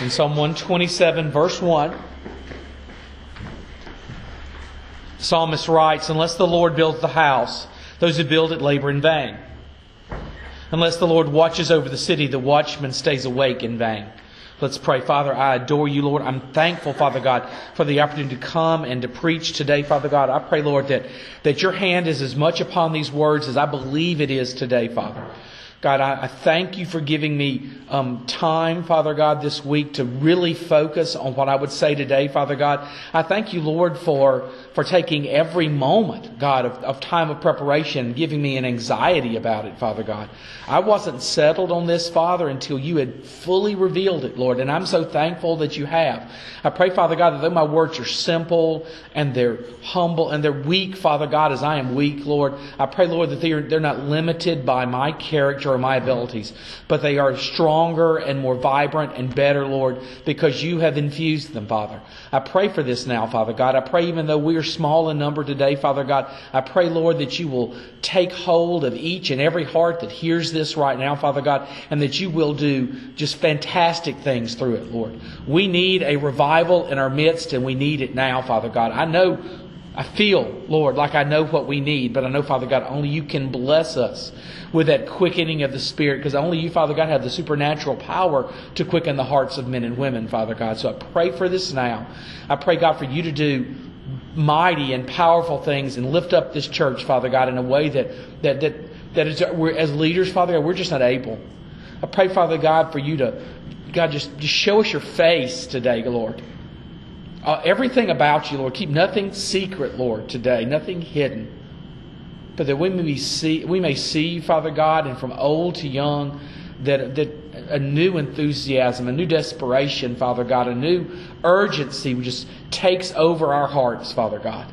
in Psalm 127, verse 1. The psalmist writes, Unless the Lord builds the house, those who build it labor in vain. Unless the Lord watches over the city, the watchman stays awake in vain. Let's pray. Father, I adore you, Lord. I'm thankful, Father God, for the opportunity to come and to preach today, Father God. I pray, Lord, that, that your hand is as much upon these words as I believe it is today, Father. God, I, I thank you for giving me um, time, Father God, this week to really focus on what I would say today, Father God. I thank you, Lord, for, for taking every moment, God, of, of time of preparation, giving me an anxiety about it, Father God. I wasn't settled on this, Father, until you had fully revealed it, Lord, and I'm so thankful that you have. I pray, Father God, that though my words are simple and they're humble and they're weak, Father God, as I am weak, Lord, I pray, Lord, that they're, they're not limited by my character or my abilities, but they are stronger and more vibrant and better, Lord, because you have infused them, Father. I pray for this now, Father God. I pray even though we are small in number today, Father God, I pray, Lord, that you will take hold of each and every heart that hears this right now, Father God, and that you will do just fantastic things through it, Lord. We need a revival in our midst, and we need it now, Father God. I know I feel, Lord, like I know what we need, but I know, Father God, only you can bless us with that quickening of the Spirit, because only you, Father God, have the supernatural power to quicken the hearts of men and women, Father God. So I pray for this now. I pray, God, for you to do mighty and powerful things and lift up this church, Father God, in a way that, that, that, that is, as leaders, Father God, we're just not able. I pray, Father God, for you to, God, just, just show us your face today, Lord. Uh, everything about you, Lord. Keep nothing secret, Lord, today, nothing hidden. But that we may see, we may see, Father God, and from old to young, that, that a new enthusiasm, a new desperation, Father God, a new urgency just takes over our hearts, Father God.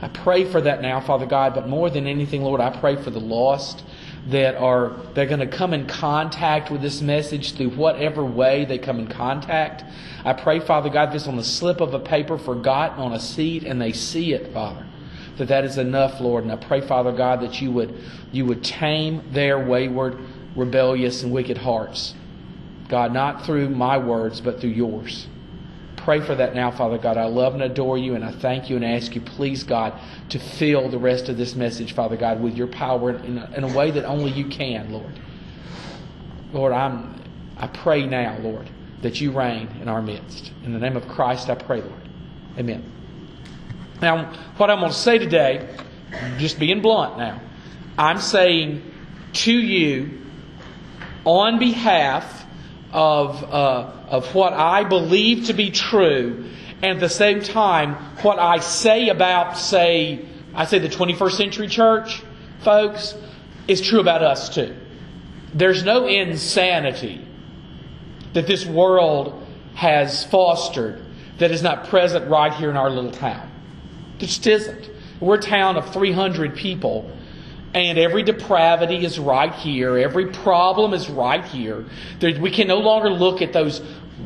I pray for that now, Father God, but more than anything, Lord, I pray for the lost that are they're going to come in contact with this message through whatever way they come in contact. I pray, Father God, this on the slip of a paper forgotten on a seat and they see it, Father. That that is enough, Lord. And I pray, Father God, that you would you would tame their wayward, rebellious, and wicked hearts. God, not through my words, but through yours pray for that now, Father God. I love and adore you, and I thank you and ask you, please, God, to fill the rest of this message, Father God, with your power in a, in a way that only you can, Lord. Lord, I'm, I pray now, Lord, that you reign in our midst. In the name of Christ, I pray, Lord. Amen. Now, what I'm going to say today, just being blunt now, I'm saying to you on behalf of, uh, of what I believe to be true, and at the same time, what I say about, say, I say the 21st century church, folks, is true about us too. There's no insanity that this world has fostered that is not present right here in our little town. It just isn't. We're a town of 300 people and every depravity is right here. Every problem is right here. There, we can no longer look at those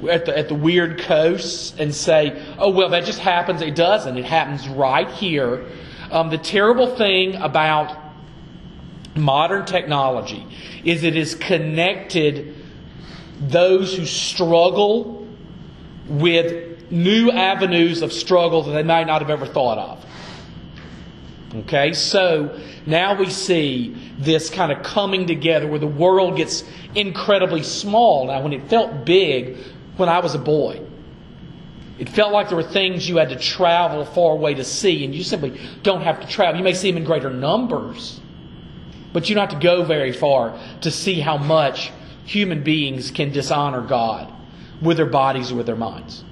at the, at the weird coasts and say, "Oh well, that just happens." It doesn't. It happens right here. Um, the terrible thing about modern technology is it has connected those who struggle with new avenues of struggle that they might not have ever thought of. Okay, so now we see this kind of coming together where the world gets incredibly small. Now, when it felt big when I was a boy, it felt like there were things you had to travel far away to see, and you simply don't have to travel. You may see them in greater numbers, but you don't have to go very far to see how much human beings can dishonor God with their bodies or with their minds.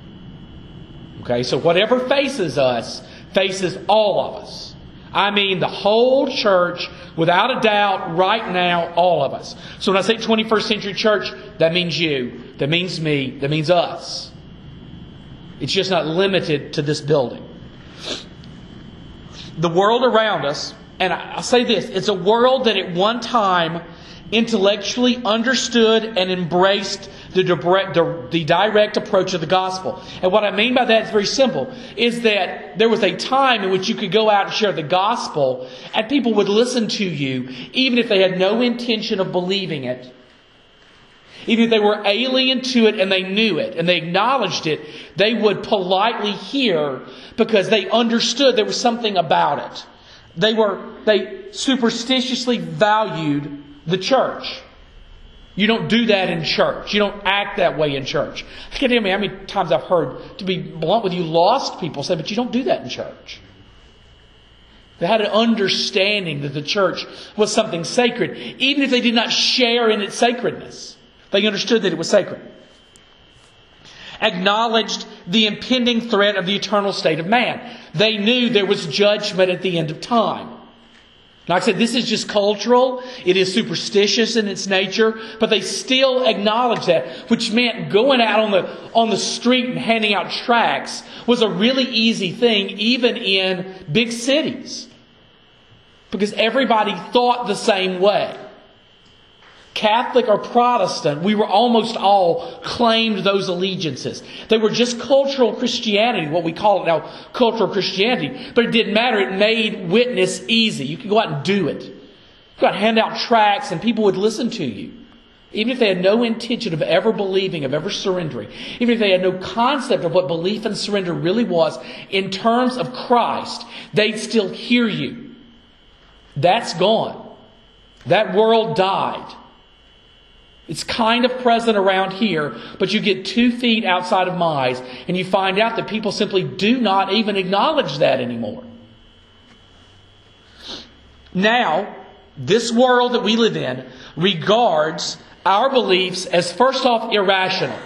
Okay, so whatever faces us faces all of us. I mean the whole church, without a doubt, right now, all of us. So when I say 21st century church, that means you, that means me, that means us. It's just not limited to this building. The world around us, and I'll say this, it's a world that at one time intellectually understood and embraced the direct, the, direct approach of the gospel. And what I mean by that is very simple, is that there was a time in which you could go out and share the gospel and people would listen to you even if they had no intention of believing it. even if they were alien to it and they knew it and they acknowledged it, they would politely hear because they understood there was something about it. They were, they superstitiously valued the church. You don't do that in church. You don't act that way in church. I can't tell you how many times I've heard, to be blunt with you, lost people say, but you don't do that in church. They had an understanding that the church was something sacred, even if they did not share in its sacredness. They understood that it was sacred. Acknowledged the impending threat of the eternal state of man. They knew there was judgment at the end of time. Like I said, this is just cultural. It is superstitious in its nature, but they still acknowledge that, which meant going out on the, on the street and handing out tracts was a really easy thing, even in big cities. Because everybody thought the same way. Catholic or Protestant, we were almost all claimed those allegiances. They were just cultural Christianity, what we call it now, cultural Christianity. But it didn't matter. It made witness easy. You could go out and do it. You could hand out tracts and people would listen to you. Even if they had no intention of ever believing, of ever surrendering, even if they had no concept of what belief and surrender really was in terms of Christ, they'd still hear you. That's gone. That world died. It's kind of present around here, but you get two feet outside of Mize and you find out that people simply do not even acknowledge that anymore. Now, this world that we live in regards our beliefs as first off irrational.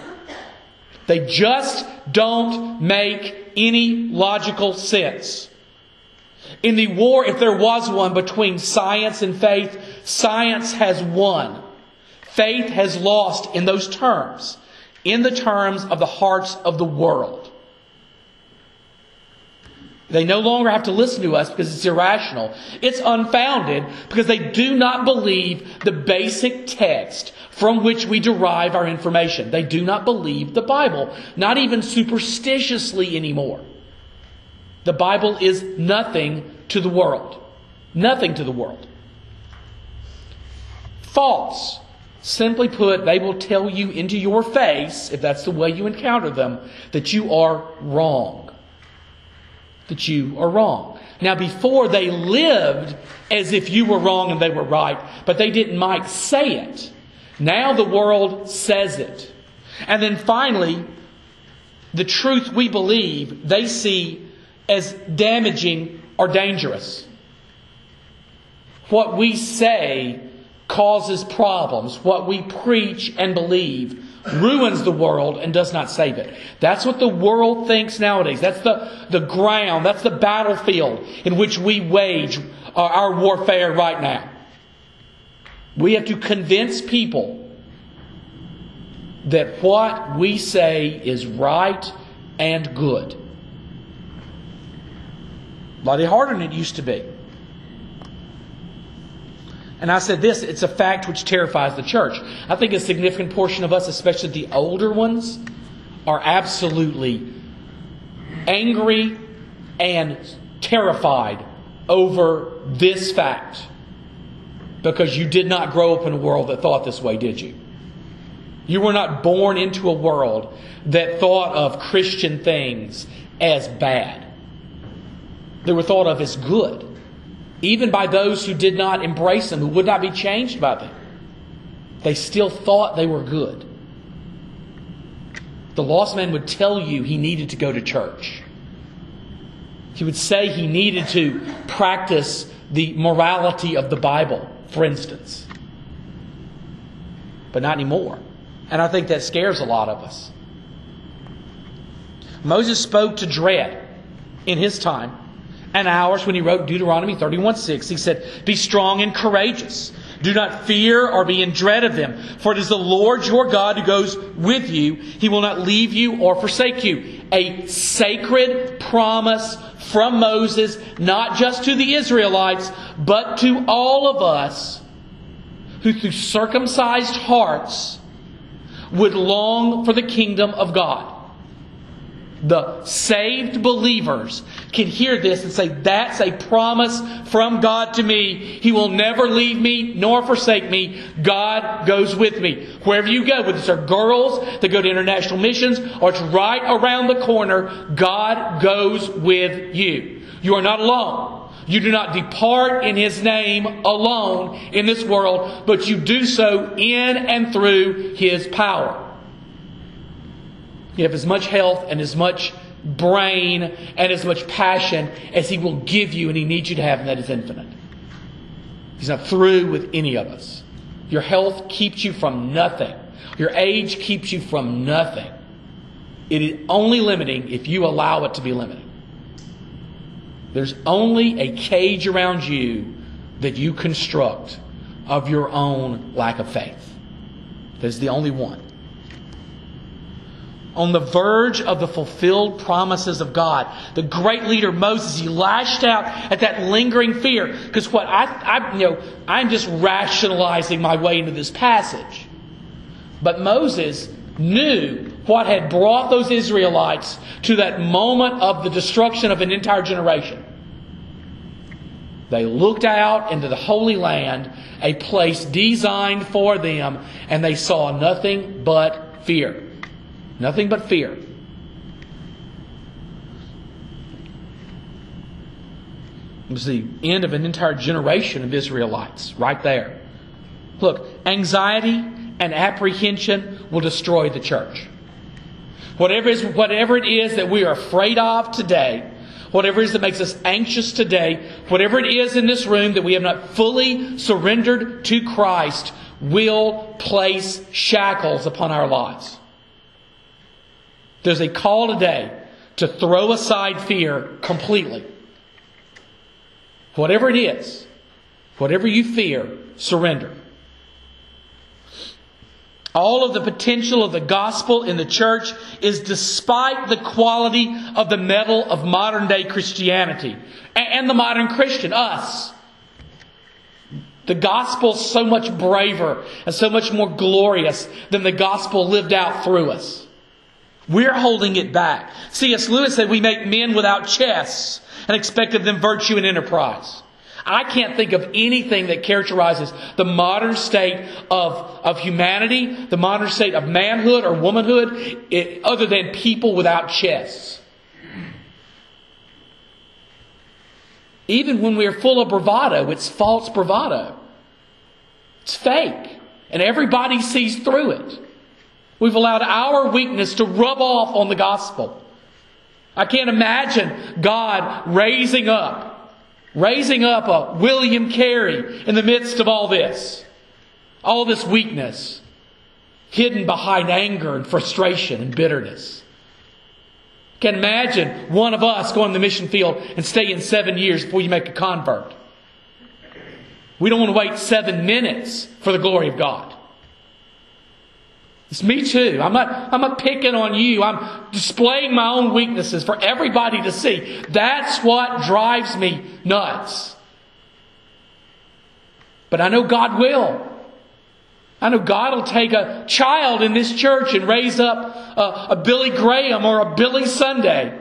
They just don't make any logical sense. In the war, if there was one between science and faith, science has won. Faith has lost in those terms, in the terms of the hearts of the world. They no longer have to listen to us because it's irrational. It's unfounded because they do not believe the basic text from which we derive our information. They do not believe the Bible, not even superstitiously anymore. The Bible is nothing to the world. Nothing to the world. False. Simply put, they will tell you into your face, if that's the way you encounter them, that you are wrong. That you are wrong. Now, before they lived as if you were wrong and they were right, but they didn't might say it. Now the world says it. And then finally, the truth we believe they see as damaging or dangerous. What we say causes problems. What we preach and believe ruins the world and does not save it. That's what the world thinks nowadays. That's the, the ground, that's the battlefield in which we wage our warfare right now. We have to convince people that what we say is right and good. A lot harder than it used to be. And I said this, it's a fact which terrifies the church. I think a significant portion of us, especially the older ones, are absolutely angry and terrified over this fact. Because you did not grow up in a world that thought this way, did you? You were not born into a world that thought of Christian things as bad. They were thought of as good even by those who did not embrace them, who would not be changed by them. They still thought they were good. The lost man would tell you he needed to go to church. He would say he needed to practice the morality of the Bible, for instance. But not anymore. And I think that scares a lot of us. Moses spoke to dread in his time and ours when he wrote Deuteronomy 31 6. He said, Be strong and courageous. Do not fear or be in dread of them, for it is the Lord your God who goes with you. He will not leave you or forsake you. A sacred promise from Moses, not just to the Israelites, but to all of us who through circumcised hearts would long for the kingdom of God. The saved believers can hear this and say, That's a promise from God to me. He will never leave me nor forsake me. God goes with me. Wherever you go, whether it's our girls that go to international missions or it's right around the corner, God goes with you. You are not alone. You do not depart in His name alone in this world, but you do so in and through His power. You have as much health and as much brain and as much passion as He will give you and He needs you to have, and that is infinite. He's not through with any of us. Your health keeps you from nothing, your age keeps you from nothing. It is only limiting if you allow it to be limiting. There's only a cage around you that you construct of your own lack of faith. That's the only one on the verge of the fulfilled promises of God. The great leader Moses, he lashed out at that lingering fear. Because what I, I, you know, I'm just rationalizing my way into this passage. But Moses knew what had brought those Israelites to that moment of the destruction of an entire generation. They looked out into the Holy Land, a place designed for them, and they saw nothing but fear. Nothing but fear. It was the end of an entire generation of Israelites right there. Look, anxiety and apprehension will destroy the church. Whatever, is, whatever it is that we are afraid of today, whatever it is that makes us anxious today, whatever it is in this room that we have not fully surrendered to Christ, will place shackles upon our lives. There's a call today to throw aside fear completely. Whatever it is, whatever you fear, surrender. All of the potential of the gospel in the church is despite the quality of the mettle of modern day Christianity and the modern Christian, us. The gospel's so much braver and so much more glorious than the gospel lived out through us. We're holding it back. C.S. Lewis said we make men without chests and expect of them virtue and enterprise. I can't think of anything that characterizes the modern state of, of humanity, the modern state of manhood or womanhood, it, other than people without chests. Even when we are full of bravado, it's false bravado. It's fake. And everybody sees through it. We've allowed our weakness to rub off on the gospel. I can't imagine God raising up, raising up a William Carey in the midst of all this, all this weakness, hidden behind anger and frustration and bitterness. Can imagine one of us going to the mission field and staying seven years before you make a convert. We don't want to wait seven minutes for the glory of God. It's me too. I'm not, I'm not picking on you. I'm displaying my own weaknesses for everybody to see. That's what drives me nuts. But I know God will. I know God will take a child in this church and raise up a, a Billy Graham or a Billy Sunday.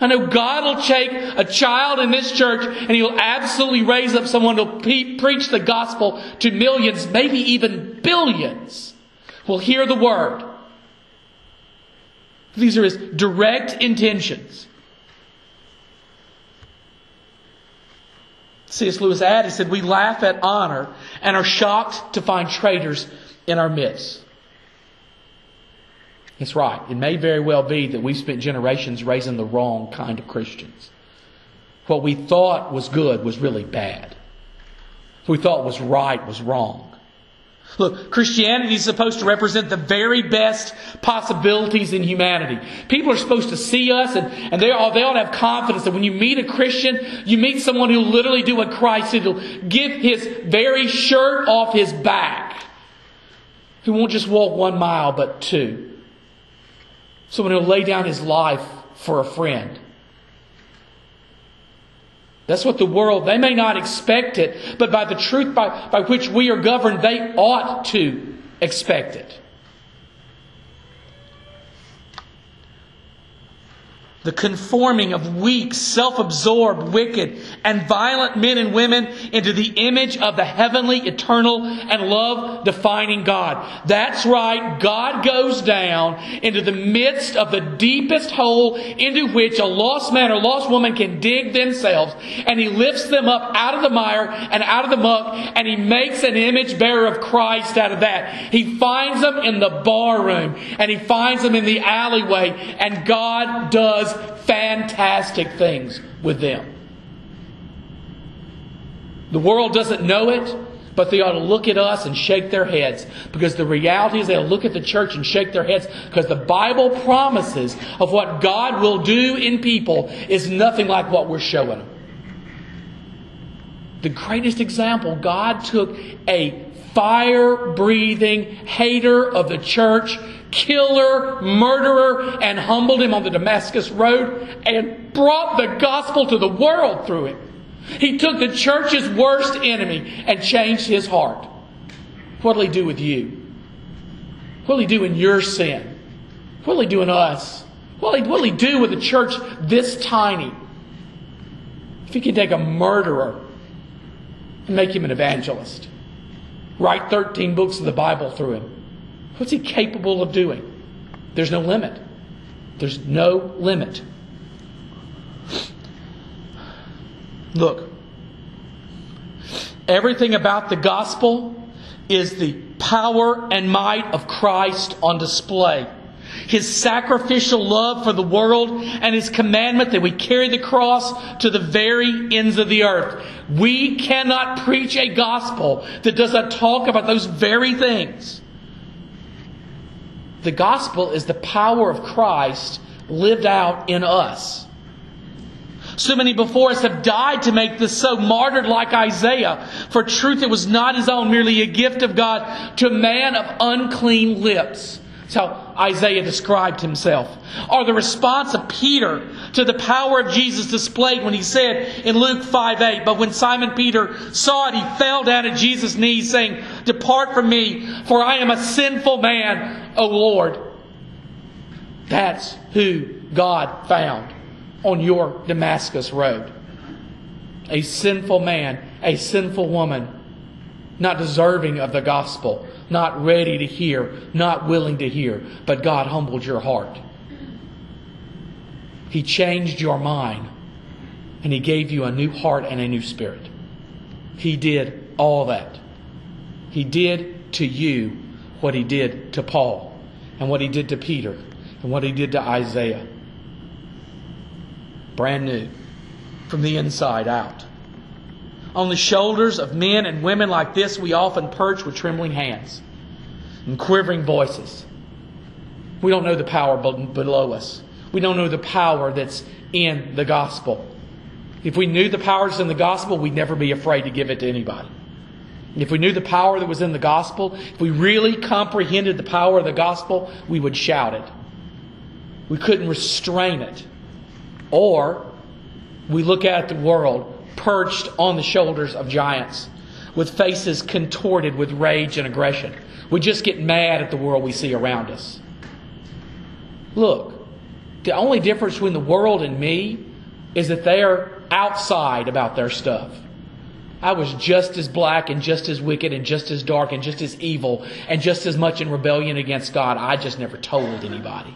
I know God will take a child in this church and He'll absolutely raise up someone to pe- preach the gospel to millions, maybe even billions will hear the word. These are his direct intentions. C.S. Lewis added, said, We laugh at honor and are shocked to find traitors in our midst. It's right. It may very well be that we've spent generations raising the wrong kind of Christians. What we thought was good was really bad. What we thought was right was wrong. Look, Christianity is supposed to represent the very best possibilities in humanity. People are supposed to see us and, and they, all, they to have confidence that when you meet a Christian, you meet someone who'll literally do what Christ did. He'll give his very shirt off his back. Who won't just walk one mile, but two. Someone who'll lay down his life for a friend. That's what the world, they may not expect it, but by the truth by, by which we are governed, they ought to expect it. The conforming of weak, self absorbed, wicked, and violent men and women into the image of the heavenly, eternal, and love defining God. That's right, God goes down into the midst of the deepest hole into which a lost man or lost woman can dig themselves, and He lifts them up out of the mire and out of the muck, and He makes an image bearer of Christ out of that. He finds them in the bar room, and He finds them in the alleyway, and God does fantastic things with them. The world doesn't know it, but they ought to look at us and shake their heads because the reality is they'll look at the church and shake their heads because the Bible promises of what God will do in people is nothing like what we're showing them. The greatest example, God took a fire breathing hater of the church killer, murderer, and humbled him on the Damascus Road and brought the gospel to the world through him. He took the church's worst enemy and changed his heart. What'll he do with you? What'll he do in your sin? What'll he do in us? What'll he, what'll he do with a church this tiny? If he can take a murderer and make him an evangelist, write 13 books of the Bible through him, What's he capable of doing? There's no limit. There's no limit. Look, everything about the gospel is the power and might of Christ on display. His sacrificial love for the world and His commandment that we carry the cross to the very ends of the earth. We cannot preach a gospel that does not talk about those very things. The gospel is the power of Christ lived out in us. So many before us have died to make this so martyred like Isaiah. For truth, it was not his own, merely a gift of God to a man of unclean lips. That's how Isaiah described himself. Or the response of Peter to the power of Jesus displayed when he said in Luke 5 8, But when Simon Peter saw it, he fell down at Jesus' knees, saying, Depart from me, for I am a sinful man, O Lord. That's who God found on your Damascus road. A sinful man, a sinful woman, not deserving of the gospel not ready to hear, not willing to hear, but God humbled your heart. He changed your mind, and He gave you a new heart and a new spirit. He did all that. He did to you what He did to Paul, and what He did to Peter, and what He did to Isaiah. Brand new, from the inside out. On the shoulders of men and women like this, we often perch with trembling hands and quivering voices. We don't know the power below us. We don't know the power that's in the gospel. If we knew the power that's in the gospel, we'd never be afraid to give it to anybody. If we knew the power that was in the gospel, if we really comprehended the power of the gospel, we would shout it. We couldn't restrain it. Or we look at the world perched on the shoulders of giants with faces contorted with rage and aggression. We just get mad at the world we see around us. Look, the only difference between the world and me is that they are outside about their stuff. I was just as black and just as wicked and just as dark and just as evil and just as much in rebellion against God. I just never told anybody.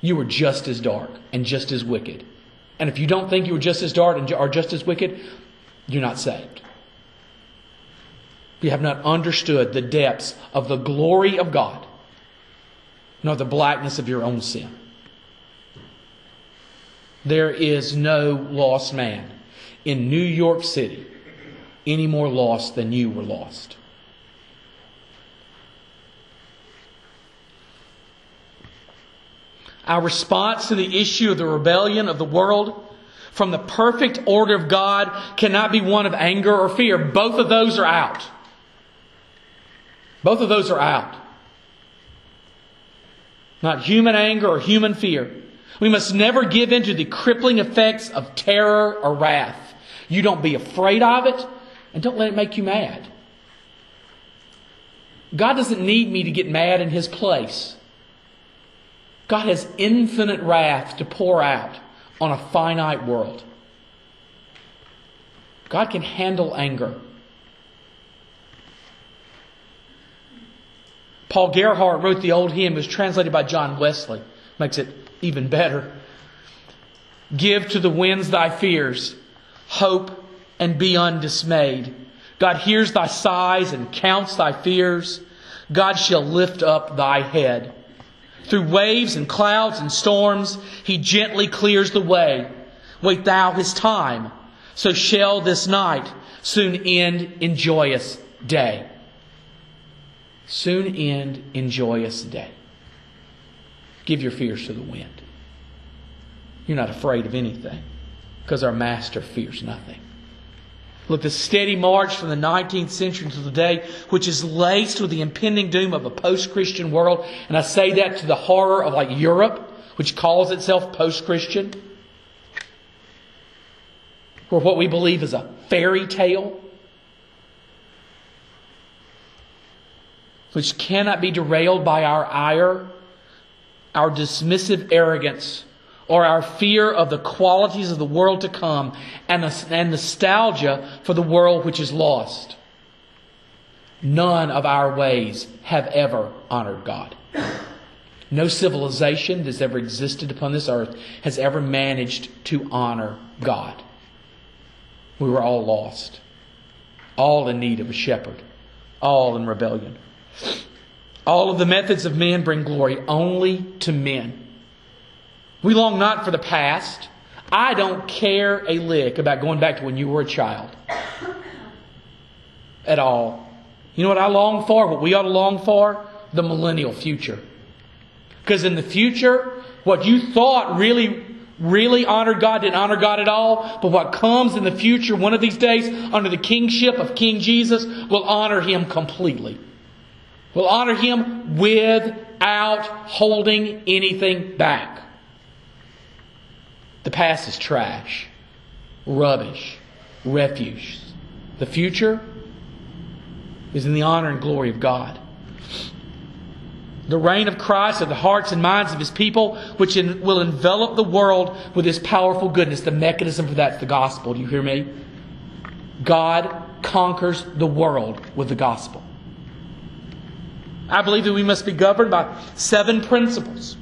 You were just as dark and just as wicked. And if you don't think you were just as dark and are just as wicked, you're not saved. You have not understood the depths of the glory of God, nor the blackness of your own sin. There is no lost man in New York City any more lost than you were lost. Our response to the issue of the rebellion of the world from the perfect order of God cannot be one of anger or fear. Both of those are out. Both of those are out. Not human anger or human fear. We must never give in to the crippling effects of terror or wrath. You don't be afraid of it, and don't let it make you mad. God doesn't need me to get mad in His place. God has infinite wrath to pour out on a finite world. God can handle anger. Paul Gerhardt wrote the old hymn, it was translated by John Wesley. Makes it even better. Give to the winds thy fears, hope, and be undismayed. God hears thy sighs and counts thy fears. God shall lift up thy head. Through waves and clouds and storms, he gently clears the way. Wait thou his time, so shall this night soon end in joyous day. Soon end in joyous day. Give your fears to the wind. You're not afraid of anything because our master fears nothing. Look, the steady march from the 19th century to today, which is laced with the impending doom of a post Christian world, and I say that to the horror of like Europe, which calls itself post Christian, where what we believe is a fairy tale, which cannot be derailed by our ire, our dismissive arrogance, or our fear of the qualities of the world to come and, and nostalgia for the world which is lost. None of our ways have ever honored God. No civilization that's ever existed upon this earth has ever managed to honor God. We were all lost, all in need of a shepherd, all in rebellion. All of the methods of men bring glory only to men. We long not for the past. I don't care a lick about going back to when you were a child. At all. You know what I long for? What we ought to long for? The millennial future. Because in the future, what you thought really, really honored God didn't honor God at all. But what comes in the future, one of these days, under the kingship of King Jesus, will honor Him completely. Will honor Him without holding anything back. The past is trash, rubbish, refuse. The future is in the honor and glory of God. The reign of Christ of the hearts and minds of his people, which in, will envelop the world with his powerful goodness. The mechanism for that is the gospel. Do you hear me? God conquers the world with the gospel. I believe that we must be governed by seven principles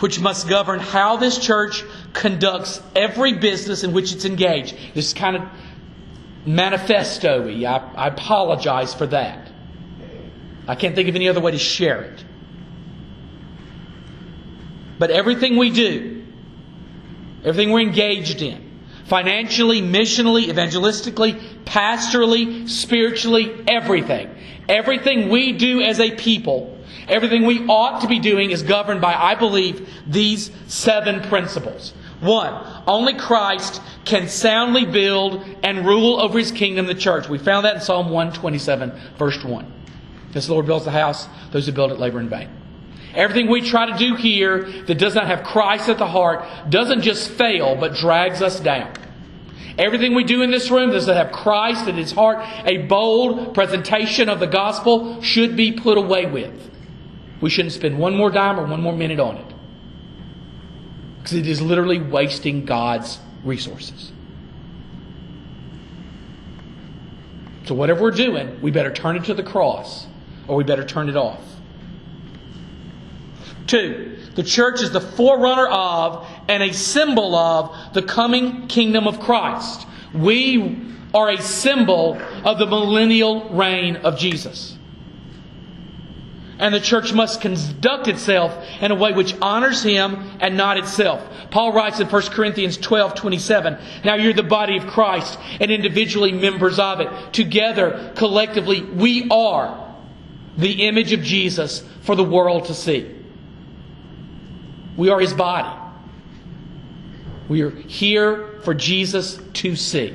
which must govern how this church conducts every business in which it's engaged. This is kind of manifesto y. I, I apologize for that. I can't think of any other way to share it. But everything we do, everything we're engaged in, financially, missionally, evangelistically, pastorally, spiritually, everything, everything we do as a people Everything we ought to be doing is governed by, I believe, these seven principles. One, only Christ can soundly build and rule over his kingdom, the church. We found that in Psalm 127, verse 1. As the Lord builds the house, those who build it labor in vain. Everything we try to do here that does not have Christ at the heart doesn't just fail, but drags us down. Everything we do in this room that does not have Christ at its heart. A bold presentation of the gospel should be put away with. We shouldn't spend one more dime or one more minute on it. Because it is literally wasting God's resources. So, whatever we're doing, we better turn it to the cross or we better turn it off. Two, the church is the forerunner of and a symbol of the coming kingdom of Christ. We are a symbol of the millennial reign of Jesus. And the church must conduct itself in a way which honors him and not itself. Paul writes in 1 Corinthians 12 27, Now you're the body of Christ and individually members of it. Together, collectively, we are the image of Jesus for the world to see. We are his body. We are here for Jesus to see.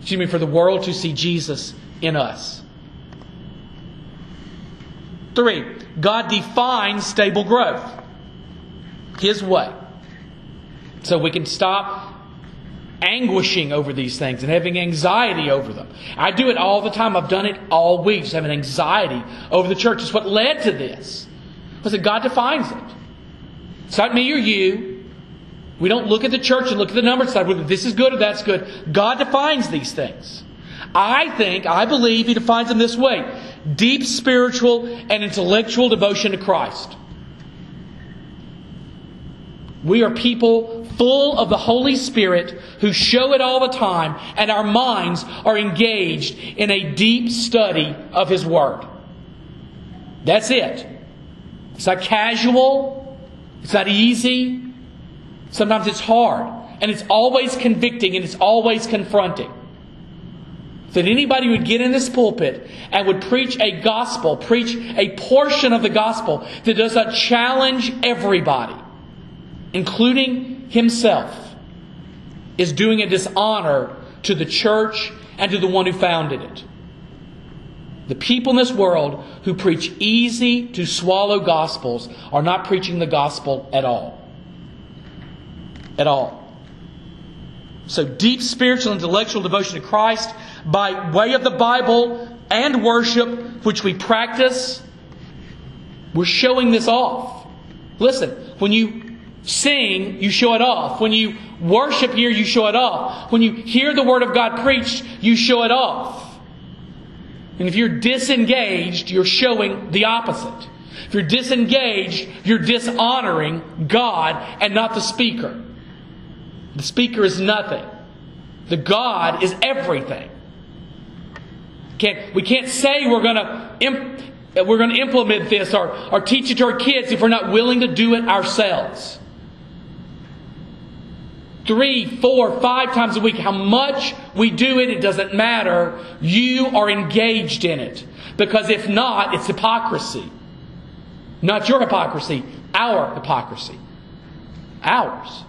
Excuse me, for the world to see Jesus in us. Three, God defines stable growth His way. So we can stop anguishing over these things and having anxiety over them. I do it all the time. I've done it all week, just having anxiety over the church. It's what led to this. Listen, God defines it. It's not me or you. We don't look at the church and look at the numbers decide whether this is good or that's good. God defines these things. I think, I believe He defines them this way deep spiritual and intellectual devotion to Christ. We are people full of the Holy Spirit who show it all the time, and our minds are engaged in a deep study of His Word. That's it. It's not casual, it's not easy. Sometimes it's hard, and it's always convicting and it's always confronting. That anybody would get in this pulpit and would preach a gospel, preach a portion of the gospel that does not challenge everybody including himself, is doing a dishonor to the church and to the one who founded it. The people in this world who preach easy to swallow gospels are not preaching the gospel at all. At all. So, deep spiritual intellectual devotion to Christ by way of the Bible and worship, which we practice, we're showing this off. Listen, when you sing, you show it off. When you worship here, you show it off. When you hear the Word of God preached, you show it off. And if you're disengaged, you're showing the opposite. If you're disengaged, you're dishonoring God and not the speaker. The speaker is nothing. The God is everything. Can't, we can't say we're going to we're going to implement this or, or teach it to our kids if we're not willing to do it ourselves three, four, five times a week, how much we do it, it doesn't matter. You are engaged in it. Because if not, it's hypocrisy. Not your hypocrisy, our hypocrisy. Ours.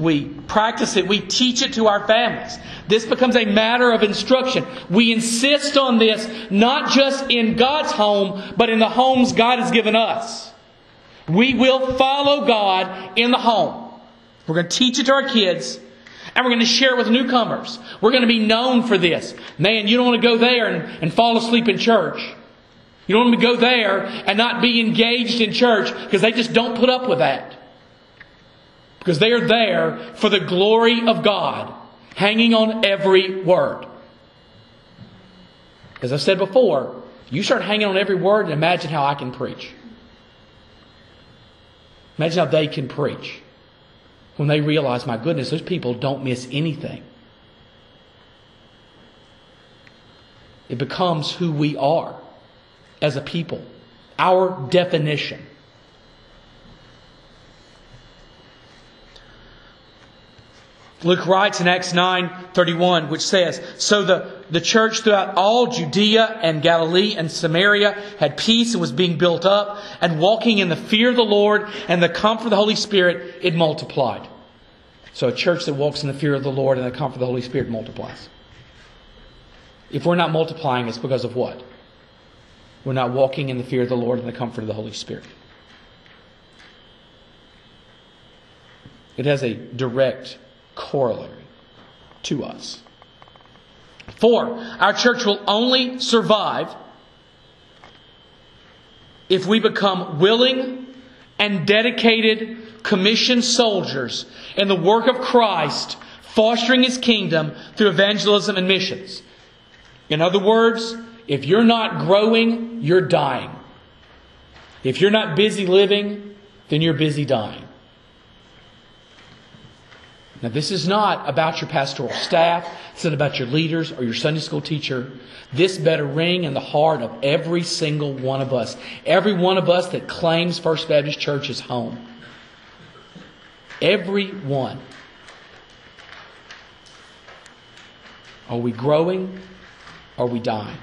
We practice it, we teach it to our families. This becomes a matter of instruction. We insist on this not just in God's home, but in the homes God has given us. We will follow God in the home. We're going to teach it to our kids, and we're going to share it with newcomers. We're going to be known for this. Man, you don't want to go there and, and fall asleep in church. You don't want to go there and not be engaged in church because they just don't put up with that. Because they are there for the glory of God, hanging on every word. As I've said before, you start hanging on every word and imagine how I can preach. Imagine how they can preach when they realize, my goodness, those people don't miss anything. It becomes who we are as a people, our definition. Luke writes in Acts 9 31, which says, So the, the church throughout all Judea and Galilee and Samaria had peace and was being built up, and walking in the fear of the Lord and the comfort of the Holy Spirit, it multiplied. So a church that walks in the fear of the Lord and the comfort of the Holy Spirit multiplies. If we're not multiplying, it's because of what? We're not walking in the fear of the Lord and the comfort of the Holy Spirit. It has a direct corollary to us. Four, our church will only survive if we become willing and dedicated commissioned soldiers in the work of Christ, fostering His kingdom through evangelism and missions. In other words, if you're not growing, you're dying. If you're not busy living, then you're busy dying. Now, this is not about your pastoral staff. It's not about your leaders or your Sunday school teacher. This better ring in the heart of every single one of us. Every one of us that claims First Baptist Church is home. Every one. Are we growing? Are we dying?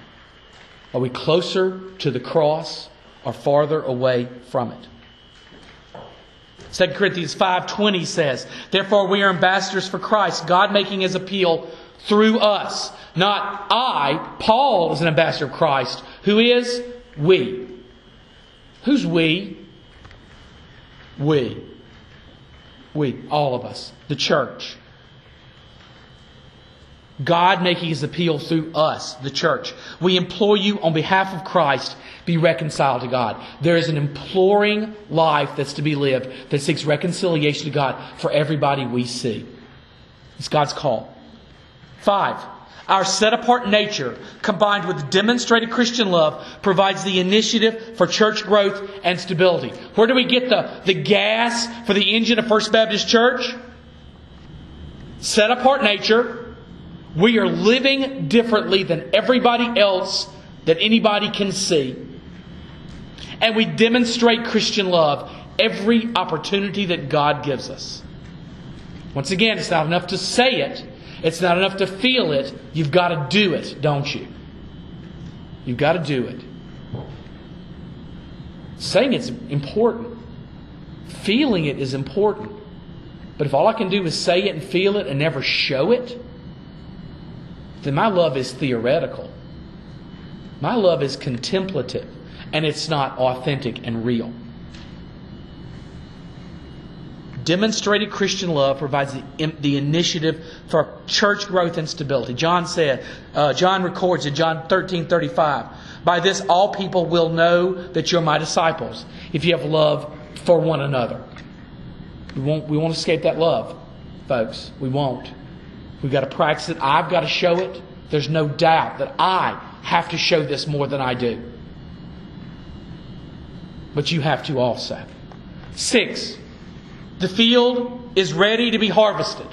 Are we closer to the cross or farther away from it? 2 Corinthians 5:20 says, "Therefore we are ambassadors for Christ, God making his appeal through us. Not I, Paul is an ambassador of Christ, who is we." Who's we? We. We, all of us, the church. God making his appeal through us, the church. We implore you on behalf of Christ, be reconciled to God. There is an imploring life that's to be lived that seeks reconciliation to God for everybody we see. It's God's call. Five, our set apart nature combined with demonstrated Christian love provides the initiative for church growth and stability. Where do we get the, the gas for the engine of First Baptist Church? Set apart nature we are living differently than everybody else that anybody can see. And we demonstrate Christian love every opportunity that God gives us. Once again, it's not enough to say it, it's not enough to feel it. You've got to do it, don't you? You've got to do it. Saying it's important, feeling it is important. But if all I can do is say it and feel it and never show it, then my love is theoretical. My love is contemplative, and it's not authentic and real. Demonstrated Christian love provides the, the initiative for church growth and stability. John said, uh, John records in John 13 35, By this all people will know that you're my disciples, if you have love for one another. We won't, we won't escape that love, folks. We won't. We've got to practice it. I've got to show it. There's no doubt that I have to show this more than I do. But you have to also. Six, the field is ready to be harvested.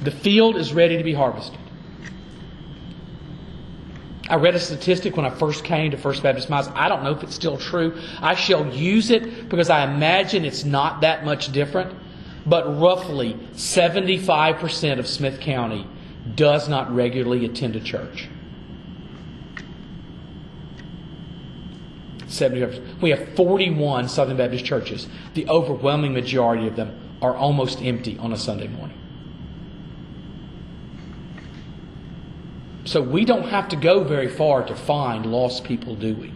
The field is ready to be harvested. I read a statistic when I first came to First Baptist Miles. I don't know if it's still true. I shall use it because I imagine it's not that much different but roughly 75% of Smith County does not regularly attend a church. 75%. We have 41 Southern Baptist churches. The overwhelming majority of them are almost empty on a Sunday morning. So we don't have to go very far to find lost people, do we?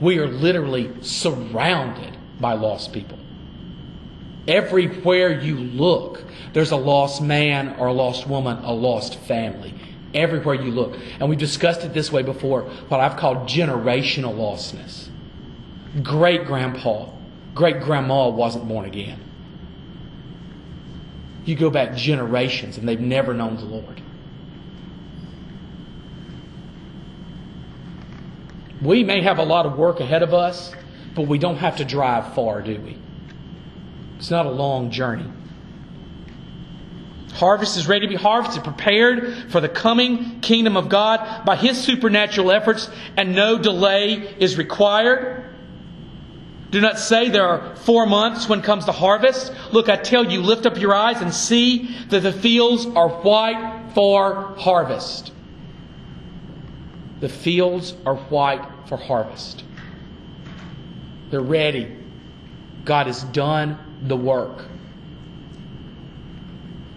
We are literally surrounded by lost people. Everywhere you look, there's a lost man or a lost woman, a lost family. Everywhere you look. And we've discussed it this way before, what I've called generational lostness. Great grandpa, great grandma wasn't born again. You go back generations and they've never known the Lord. We may have a lot of work ahead of us, but we don't have to drive far, do we? It's not a long journey. Harvest is ready to be harvested, prepared for the coming kingdom of God by His supernatural efforts, and no delay is required. Do not say there are four months when comes the harvest. Look, I tell you, lift up your eyes and see that the fields are white for harvest. The fields are white for harvest. They're ready. God has done the work.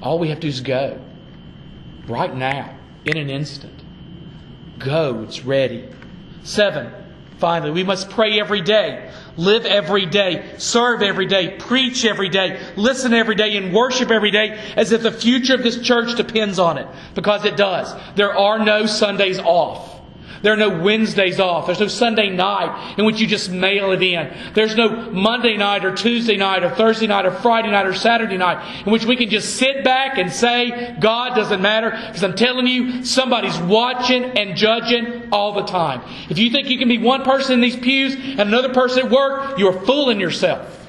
All we have to do is go. Right now, in an instant. Go, it's ready. Seven, finally, we must pray every day, live every day, serve every day, preach every day, listen every day, and worship every day as if the future of this church depends on it. Because it does. There are no Sundays off. There are no Wednesdays off. There's no Sunday night in which you just mail it in. There's no Monday night or Tuesday night or Thursday night or Friday night or Saturday night in which we can just sit back and say, God doesn't matter. Because I'm telling you, somebody's watching and judging all the time. If you think you can be one person in these pews and another person at work, you're fooling yourself.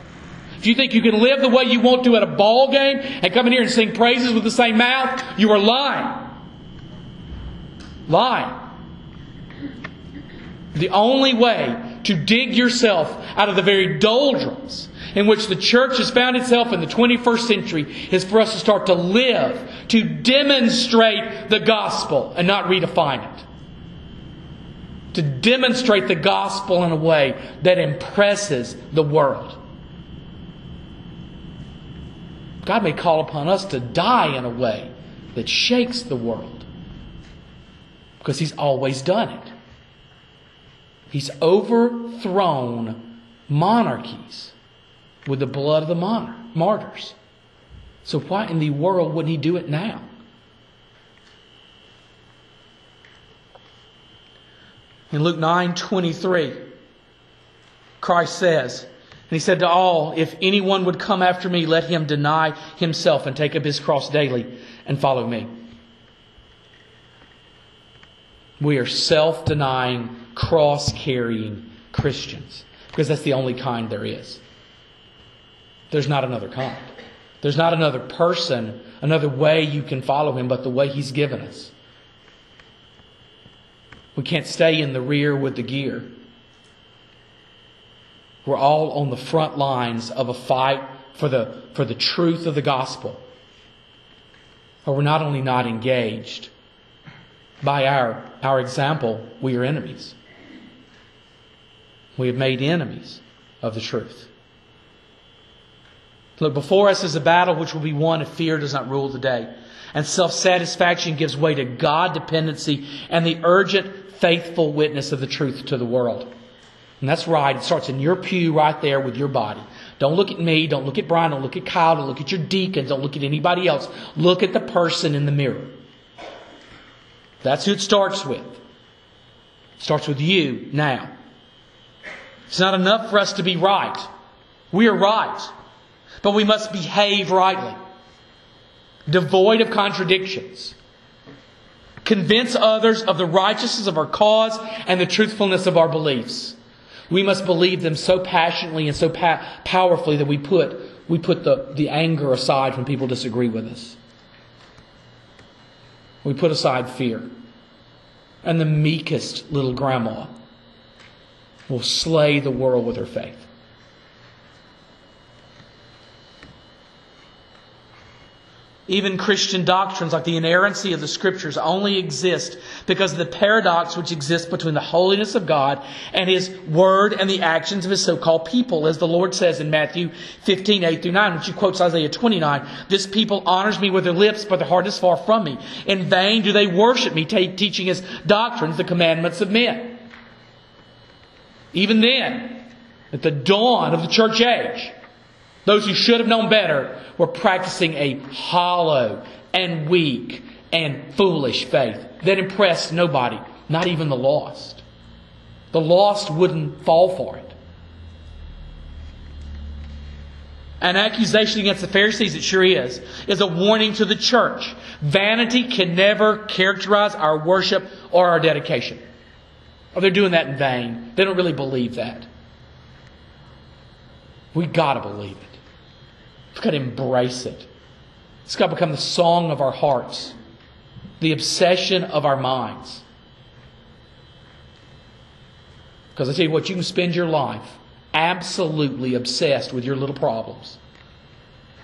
If you think you can live the way you want to at a ball game and come in here and sing praises with the same mouth, you are lying. Lying. The only way to dig yourself out of the very doldrums in which the church has found itself in the 21st century is for us to start to live, to demonstrate the gospel and not redefine it. To demonstrate the gospel in a way that impresses the world. God may call upon us to die in a way that shakes the world because He's always done it. He's overthrown monarchies with the blood of the martyrs. So, why in the world would he do it now? In Luke 9 23, Christ says, And he said to all, If anyone would come after me, let him deny himself and take up his cross daily and follow me. We are self denying, cross carrying Christians because that's the only kind there is. There's not another kind. There's not another person, another way you can follow him but the way he's given us. We can't stay in the rear with the gear. We're all on the front lines of a fight for the, for the truth of the gospel. Or we're not only not engaged, by our, our example, we are enemies. We have made enemies of the truth. Look, before us is a battle which will be won if fear does not rule the day. And self satisfaction gives way to God dependency and the urgent, faithful witness of the truth to the world. And that's right. It starts in your pew right there with your body. Don't look at me. Don't look at Brian. Don't look at Kyle. Don't look at your deacons. Don't look at anybody else. Look at the person in the mirror. That's who it starts with. It starts with you now. It's not enough for us to be right. We are right. But we must behave rightly, devoid of contradictions. Convince others of the righteousness of our cause and the truthfulness of our beliefs. We must believe them so passionately and so pa- powerfully that we put, we put the, the anger aside when people disagree with us. We put aside fear. And the meekest little grandma will slay the world with her faith. Even Christian doctrines like the inerrancy of the Scriptures only exist because of the paradox which exists between the holiness of God and His Word and the actions of His so-called people. As the Lord says in Matthew 15, 8 through 9, which He quotes Isaiah 29, This people honors me with their lips, but their heart is far from me. In vain do they worship me, t- teaching His doctrines, the commandments of men. Even then, at the dawn of the church age, those who should have known better were practicing a hollow and weak and foolish faith that impressed nobody, not even the lost. The lost wouldn't fall for it. An accusation against the Pharisees, it sure is, is a warning to the church. Vanity can never characterize our worship or our dedication. Or they're doing that in vain. They don't really believe that. We gotta believe it. We've got to embrace it. It's got to become the song of our hearts, the obsession of our minds. Because I tell you what, you can spend your life absolutely obsessed with your little problems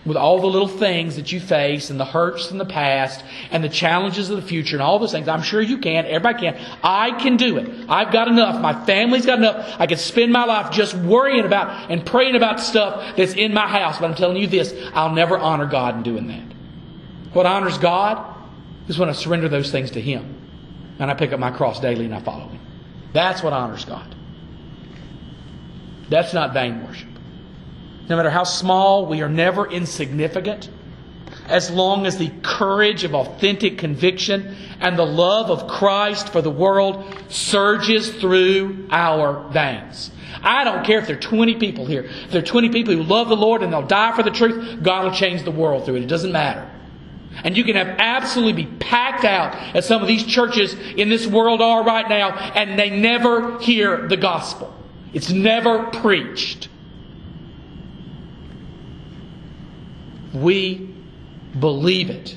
with all the little things that you face and the hurts from the past and the challenges of the future and all those things. I'm sure you can. Everybody can. I can do it. I've got enough. My family's got enough. I can spend my life just worrying about and praying about stuff that's in my house. But I'm telling you this, I'll never honor God in doing that. What honors God is when I surrender those things to Him and I pick up my cross daily and I follow Him. That's what honors God. That's not vain worship. No matter how small, we are never insignificant. As long as the courage of authentic conviction and the love of Christ for the world surges through our veins. I don't care if there are 20 people here. If there are 20 people who love the Lord and they'll die for the truth, God will change the world through it. It doesn't matter. And you can have absolutely be packed out as some of these churches in this world are right now, and they never hear the gospel. It's never preached. We believe it.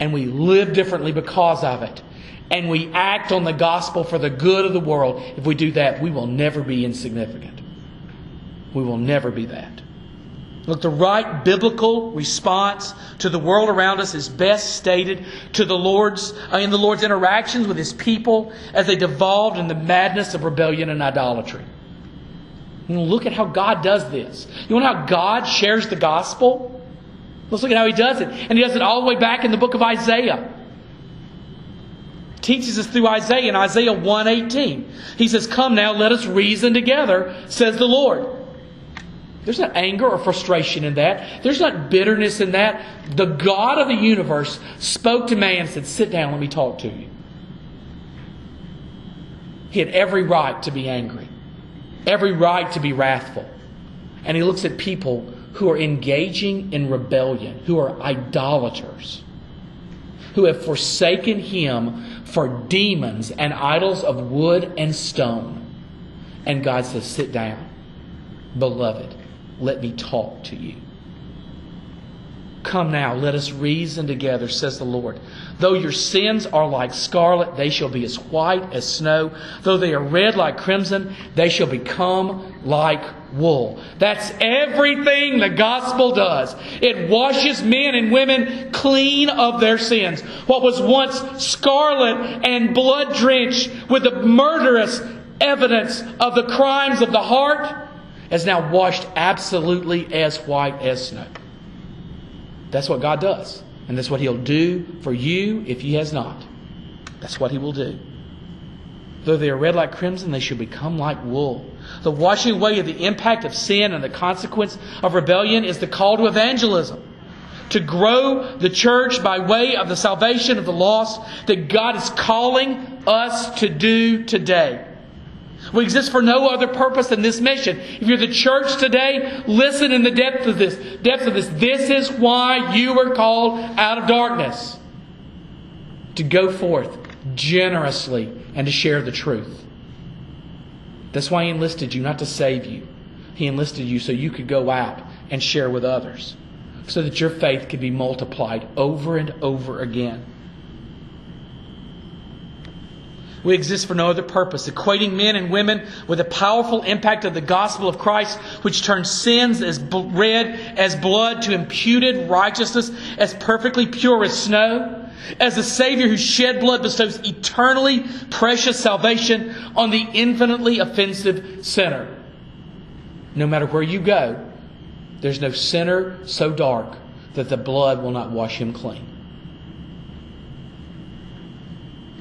And we live differently because of it. And we act on the gospel for the good of the world. If we do that, we will never be insignificant. We will never be that. Look, the right biblical response to the world around us is best stated to the Lord's uh, in the Lord's interactions with His people as they devolved in the madness of rebellion and idolatry. Know, look at how God does this. You know how God shares the gospel? Let's look at how he does it. And he does it all the way back in the book of Isaiah. Teaches us through Isaiah in Isaiah 118. He says, Come now, let us reason together, says the Lord. There's not anger or frustration in that. There's not bitterness in that. The God of the universe spoke to man and said, Sit down, let me talk to you. He had every right to be angry, every right to be wrathful. And he looks at people who are engaging in rebellion, who are idolaters, who have forsaken him for demons and idols of wood and stone. And God says, Sit down, beloved, let me talk to you. Come now, let us reason together, says the Lord. Though your sins are like scarlet, they shall be as white as snow. Though they are red like crimson, they shall become like wool. That's everything the gospel does. It washes men and women clean of their sins. What was once scarlet and blood drenched with the murderous evidence of the crimes of the heart is now washed absolutely as white as snow. That's what God does. And that's what He'll do for you if He has not. That's what He will do. Though they are red like crimson, they shall become like wool. The washing away of the impact of sin and the consequence of rebellion is the call to evangelism. To grow the church by way of the salvation of the lost that God is calling us to do today. We exist for no other purpose than this mission. If you're the church today, listen in the depth of this. Depth of this. This is why you were called out of darkness. To go forth generously and to share the truth. That's why he enlisted you, not to save you. He enlisted you so you could go out and share with others. So that your faith could be multiplied over and over again. We exist for no other purpose, equating men and women with the powerful impact of the gospel of Christ, which turns sins as red as blood to imputed righteousness as perfectly pure as snow, as the Savior who shed blood bestows eternally precious salvation on the infinitely offensive sinner. No matter where you go, there's no sinner so dark that the blood will not wash him clean.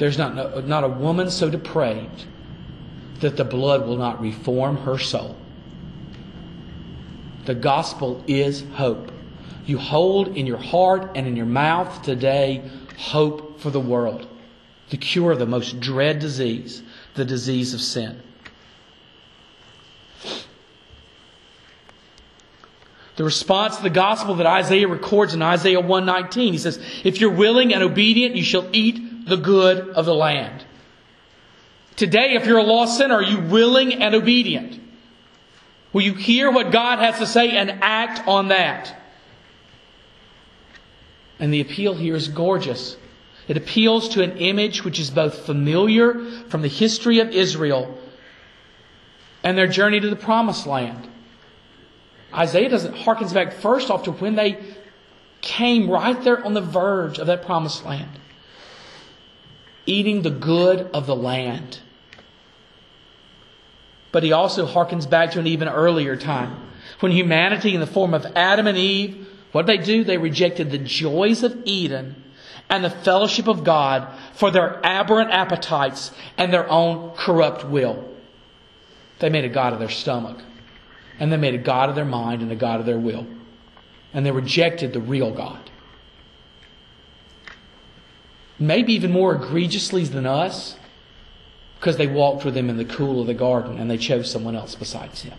There's not, not a woman so depraved that the blood will not reform her soul. The gospel is hope. You hold in your heart and in your mouth today hope for the world, the cure of the most dread disease, the disease of sin. The response to the gospel that Isaiah records in Isaiah 119. He says, If you're willing and obedient, you shall eat the good of the land. Today, if you're a lost sinner, are you willing and obedient? Will you hear what God has to say and act on that? And the appeal here is gorgeous. It appeals to an image which is both familiar from the history of Israel and their journey to the promised land. Isaiah doesn't harkens back first off to when they came right there on the verge of that promised land eating the good of the land. But he also harkens back to an even earlier time when humanity, in the form of Adam and Eve, what did they do? They rejected the joys of Eden and the fellowship of God for their aberrant appetites and their own corrupt will. They made a God of their stomach, and they made a God of their mind and a God of their will. And they rejected the real God maybe even more egregiously than us, because they walked with him in the cool of the garden and they chose someone else besides him.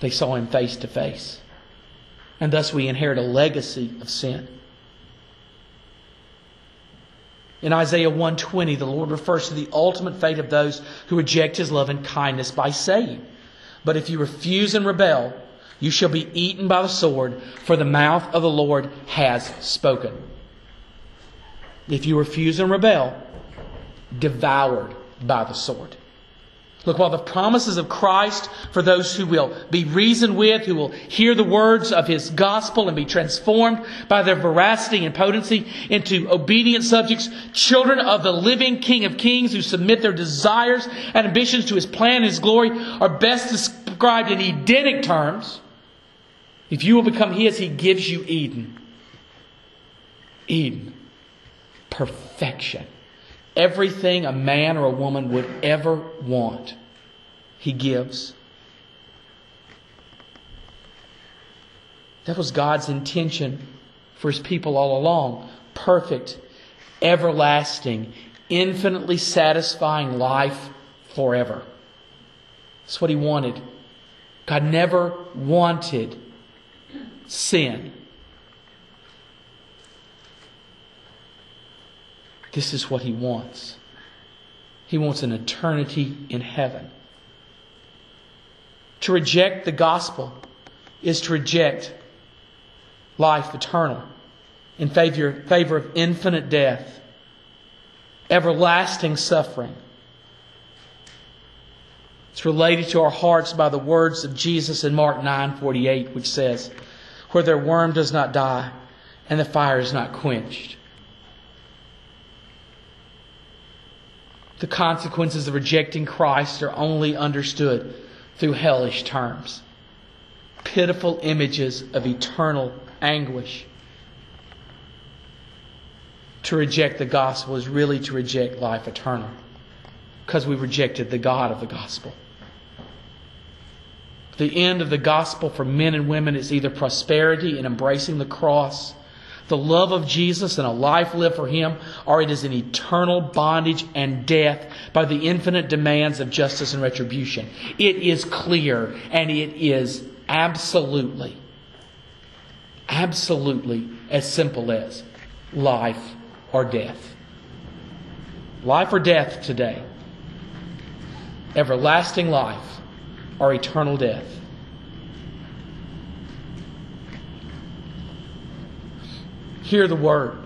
They saw him face to face. And thus we inherit a legacy of sin. In Isaiah 120, the Lord refers to the ultimate fate of those who reject his love and kindness by saying, But if you refuse and rebel, you shall be eaten by the sword, for the mouth of the Lord has spoken if you refuse and rebel, devoured by the sword. Look, while the promises of Christ for those who will be reasoned with, who will hear the words of His gospel and be transformed by their veracity and potency into obedient subjects, children of the living King of Kings who submit their desires and ambitions to His plan and His glory, are best described in Edenic terms. If you will become His, He gives you Eden. Eden perfection. Everything a man or a woman would ever want, He gives. That was God's intention for His people all along. Perfect, everlasting, infinitely satisfying life forever. That's what he wanted. God never wanted sin. This is what he wants. He wants an eternity in heaven. To reject the gospel is to reject life eternal in favor, favor of infinite death, everlasting suffering. It's related to our hearts by the words of Jesus in Mark 9:48 which says, "Where their worm does not die and the fire is not quenched." The consequences of rejecting Christ are only understood through hellish terms. Pitiful images of eternal anguish. To reject the gospel is really to reject life eternal because we rejected the God of the gospel. The end of the gospel for men and women is either prosperity and embracing the cross the love of Jesus and a life lived for Him, or it is an eternal bondage and death by the infinite demands of justice and retribution. It is clear and it is absolutely, absolutely as simple as life or death. Life or death today. Everlasting life or eternal death. Hear the word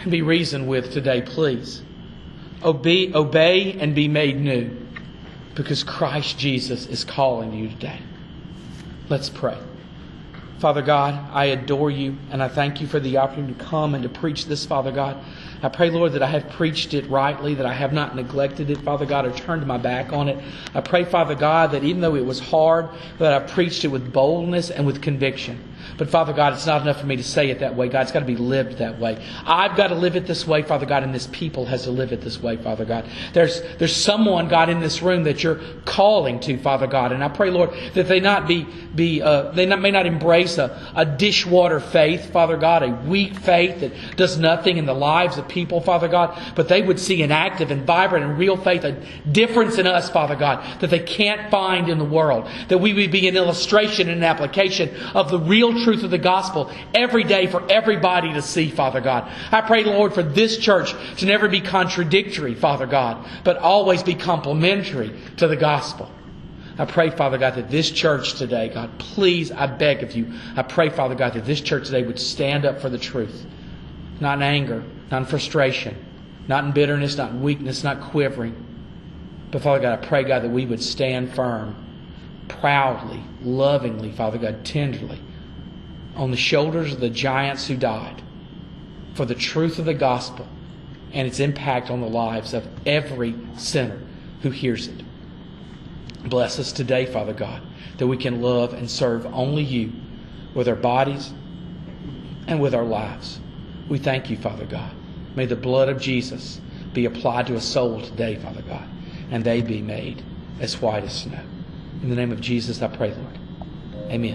and be reasoned with today, please. Obey, obey and be made new because Christ Jesus is calling you today. Let's pray. Father God, I adore you and I thank you for the opportunity to come and to preach this, Father God. I pray, Lord, that I have preached it rightly, that I have not neglected it, Father God, or turned my back on it. I pray, Father God, that even though it was hard, that I preached it with boldness and with conviction. But Father God, it's not enough for me to say it that way. God, it's got to be lived that way. I've got to live it this way, Father God, and this people has to live it this way, Father God. There's, there's someone, God, in this room that you're calling to, Father God. And I pray, Lord, that they not be, be uh, they not, may not embrace a, a dishwater faith, Father God, a weak faith that does nothing in the lives of people, Father God, but they would see an active and vibrant and real faith, a difference in us, Father God, that they can't find in the world. That we would be an illustration and an application of the truth of the gospel every day for everybody to see, Father God. I pray, Lord, for this church to never be contradictory, Father God, but always be complementary to the gospel. I pray, Father God, that this church today, God, please, I beg of you, I pray, Father God, that this church today would stand up for the truth, not in anger, not in frustration, not in bitterness, not in weakness, not quivering. But Father God, I pray, God, that we would stand firm, proudly, lovingly, Father God, tenderly, on the shoulders of the giants who died for the truth of the gospel and its impact on the lives of every sinner who hears it. Bless us today, Father God, that we can love and serve only you with our bodies and with our lives. We thank you, Father God. May the blood of Jesus be applied to a soul today, Father God, and they be made as white as snow. In the name of Jesus, I pray, Lord.